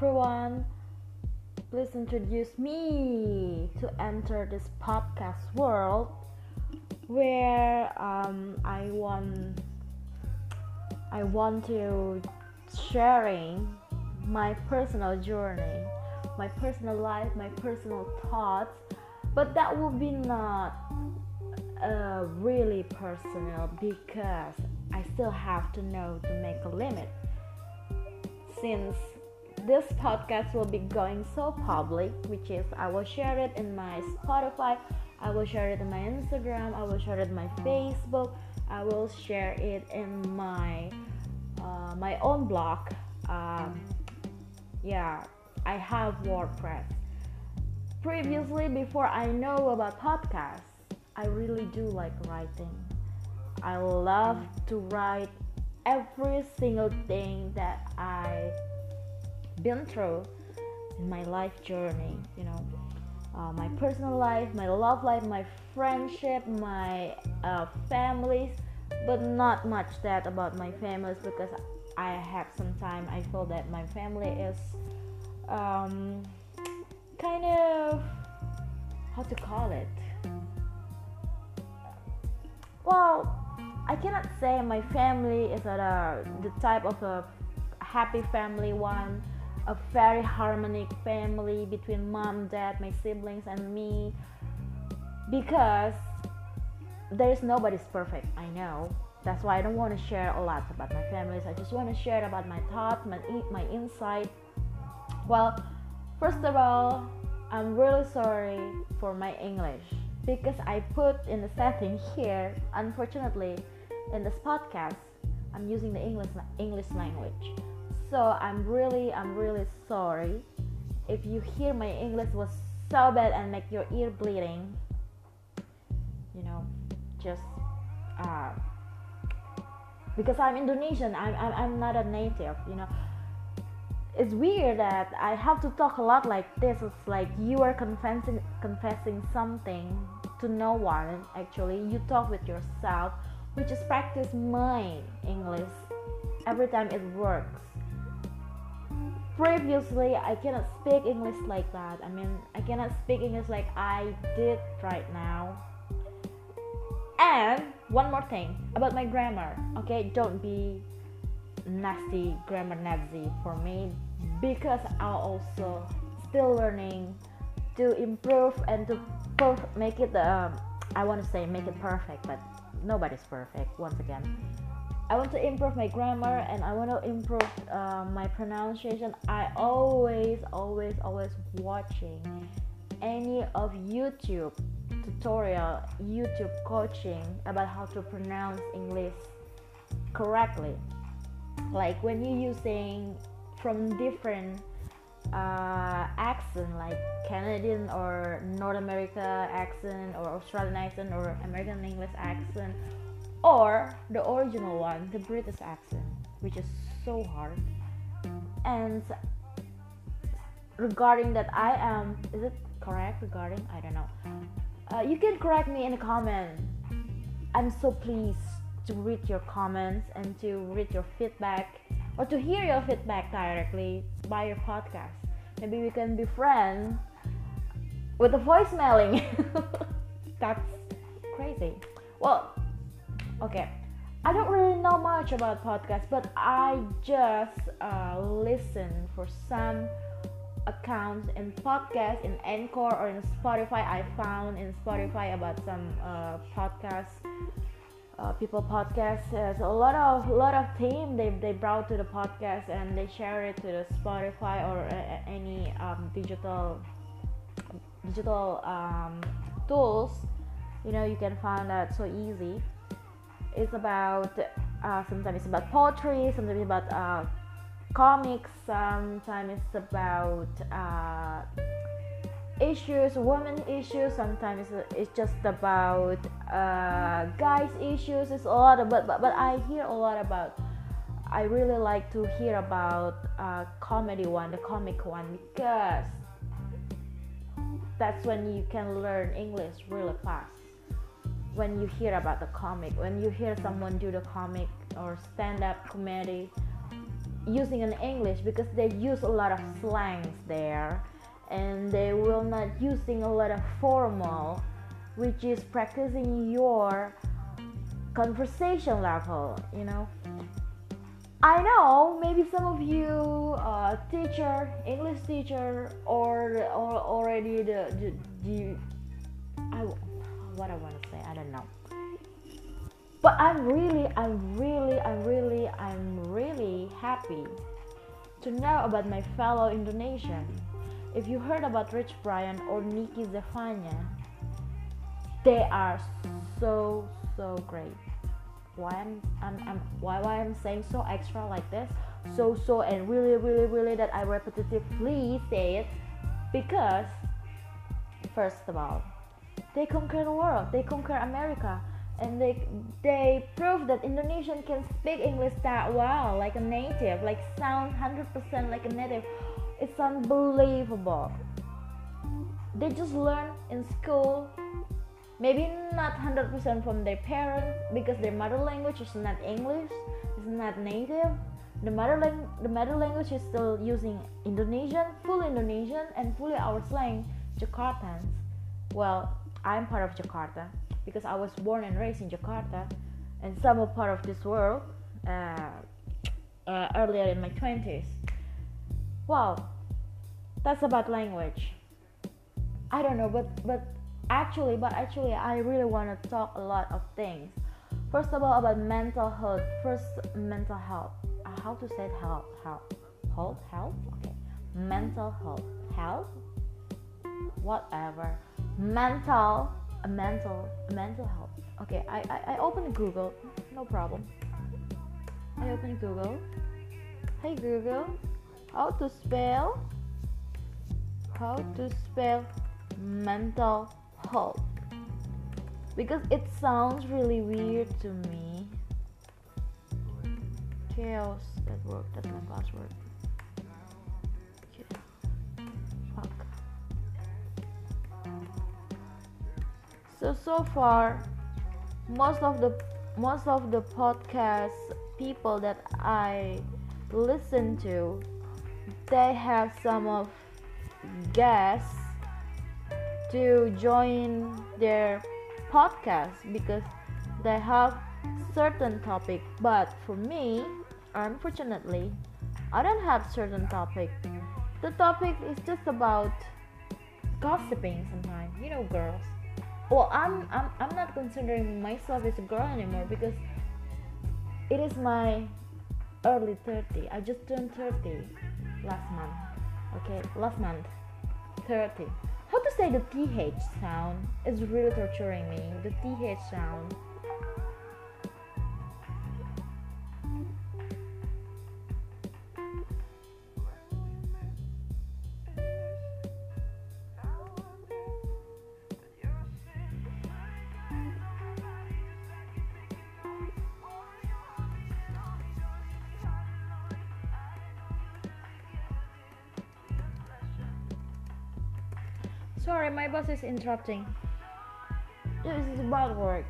everyone. Please introduce me to enter this podcast world where um, I want I want to sharing my personal journey, my personal life, my personal thoughts, but that will be not uh, really personal because I still have to know to make a limit. Since this podcast will be going so public, which is I will share it in my Spotify, I will share it in my Instagram, I will share it in my Facebook, I will share it in my uh, my own blog. Um, yeah, I have WordPress. Previously, before I know about podcasts, I really do like writing. I love to write every single thing that I been through in my life journey. You know, uh, my personal life, my love life, my friendship, my uh, families, but not much that about my families because I have some time. I feel that my family is um, kind of how to call it well i cannot say my family is a, the type of a happy family one a very harmonic family between mom dad my siblings and me. Because there's nobody's perfect i know. That's why i don't want to share a lot about my families. I just want to share about my thoughts my, my insight. Well first of all i'm really sorry for my english because I put in the setting here, unfortunately, in this podcast, I'm using the English English language. So I'm really I'm really sorry if you hear my English was so bad and make your ear bleeding. You know, just uh, because I'm Indonesian, I'm, I'm I'm not a native. You know, it's weird that I have to talk a lot like this. It's like you are confessing confessing something to no one. Actually, you talk with yourself, which is practice my English every time it works. Previously, I cannot speak English like that. I mean, I cannot speak English like I did right now. And one more thing about my grammar. Okay, don't be nasty grammar Nazi for me because I'm also still learning to improve and to make it um, I want to say make it perfect but nobody's perfect once again I want to improve my grammar and I want to improve uh, my pronunciation. I always always always watching any of YouTube tutorial YouTube coaching about how to pronounce English correctly. Like when you're using from different uh, accent like Canadian or North America accent or Australian accent or American English accent or the original one the British accent which is so hard and regarding that I am is it correct regarding I don't know uh, you can correct me in the comment I'm so pleased to read your comments and to read your feedback or to hear your feedback directly by your podcast. Maybe we can be friends with the voicemailing. That's crazy. Well, okay. I don't really know much about podcasts, but I just uh, listen for some accounts in podcast in Anchor or in Spotify. I found in Spotify about some uh, podcasts uh, people podcast so a lot of lot of team they, they brought to the podcast and they share it to the spotify or uh, any um, digital digital um, tools you know you can find that so easy it's about uh, sometimes it's about poetry sometimes it's about uh, comics sometimes it's about uh, issues, women issues. Sometimes it's just about uh, guys issues. It's a lot of, but, but but I hear a lot about. I really like to hear about uh, comedy one, the comic one, because that's when you can learn English really fast. When you hear about the comic, when you hear someone do the comic or stand-up comedy, using an English because they use a lot of slangs there and they will not using a lot of formal which is practicing your conversation level you know? I know maybe some of you uh, teacher English teacher or or already the, the, the I what I want to say I don't know. But I'm really I'm really I'm really I'm really happy to know about my fellow Indonesian. If you heard about Rich Brian or Nikki Zefanya they are so so great. Why I'm, I'm, I'm why, why I'm saying so extra like this? So so and really really really that I repetitively say it because first of all they conquer the world. They conquer America. And they they prove that Indonesian can speak English that well like a native like sound 100% like a native. It's unbelievable. They just learn in school maybe not 100% from their parents because their mother language is not english it's not native. The mother, lang- the mother language is still using indonesian full indonesian and fully our slang jakartans well i'm part of jakarta because i was born and raised in jakarta and some are part of this world uh, uh, earlier in my 20s well that's about language. I don't know but but actually but actually i really want to talk a lot of things. First of all about mental health first mental health uh, how to say health health health health? Okay. Mental health health? Whatever mental mental mental health. Okay I, I i open google. No problem. I open google. Hey google. How to spell? How to spell mental health? Because it sounds really weird to me. Chaos. That work that's my password so so far most of the most of the podcast people that i listen to they have some of guests to join their podcast because they have certain topic. But for me unfortunately i don't have certain topic. The topic is just about gossiping sometimes you know girls well i'm i'm, I'm not considering myself as a girl anymore because it is my early 30 i just turned 30 last month okay? Last month 30 how to say the th sound is really torturing me. The th sound Sorry, my boss is interrupting. This is about work.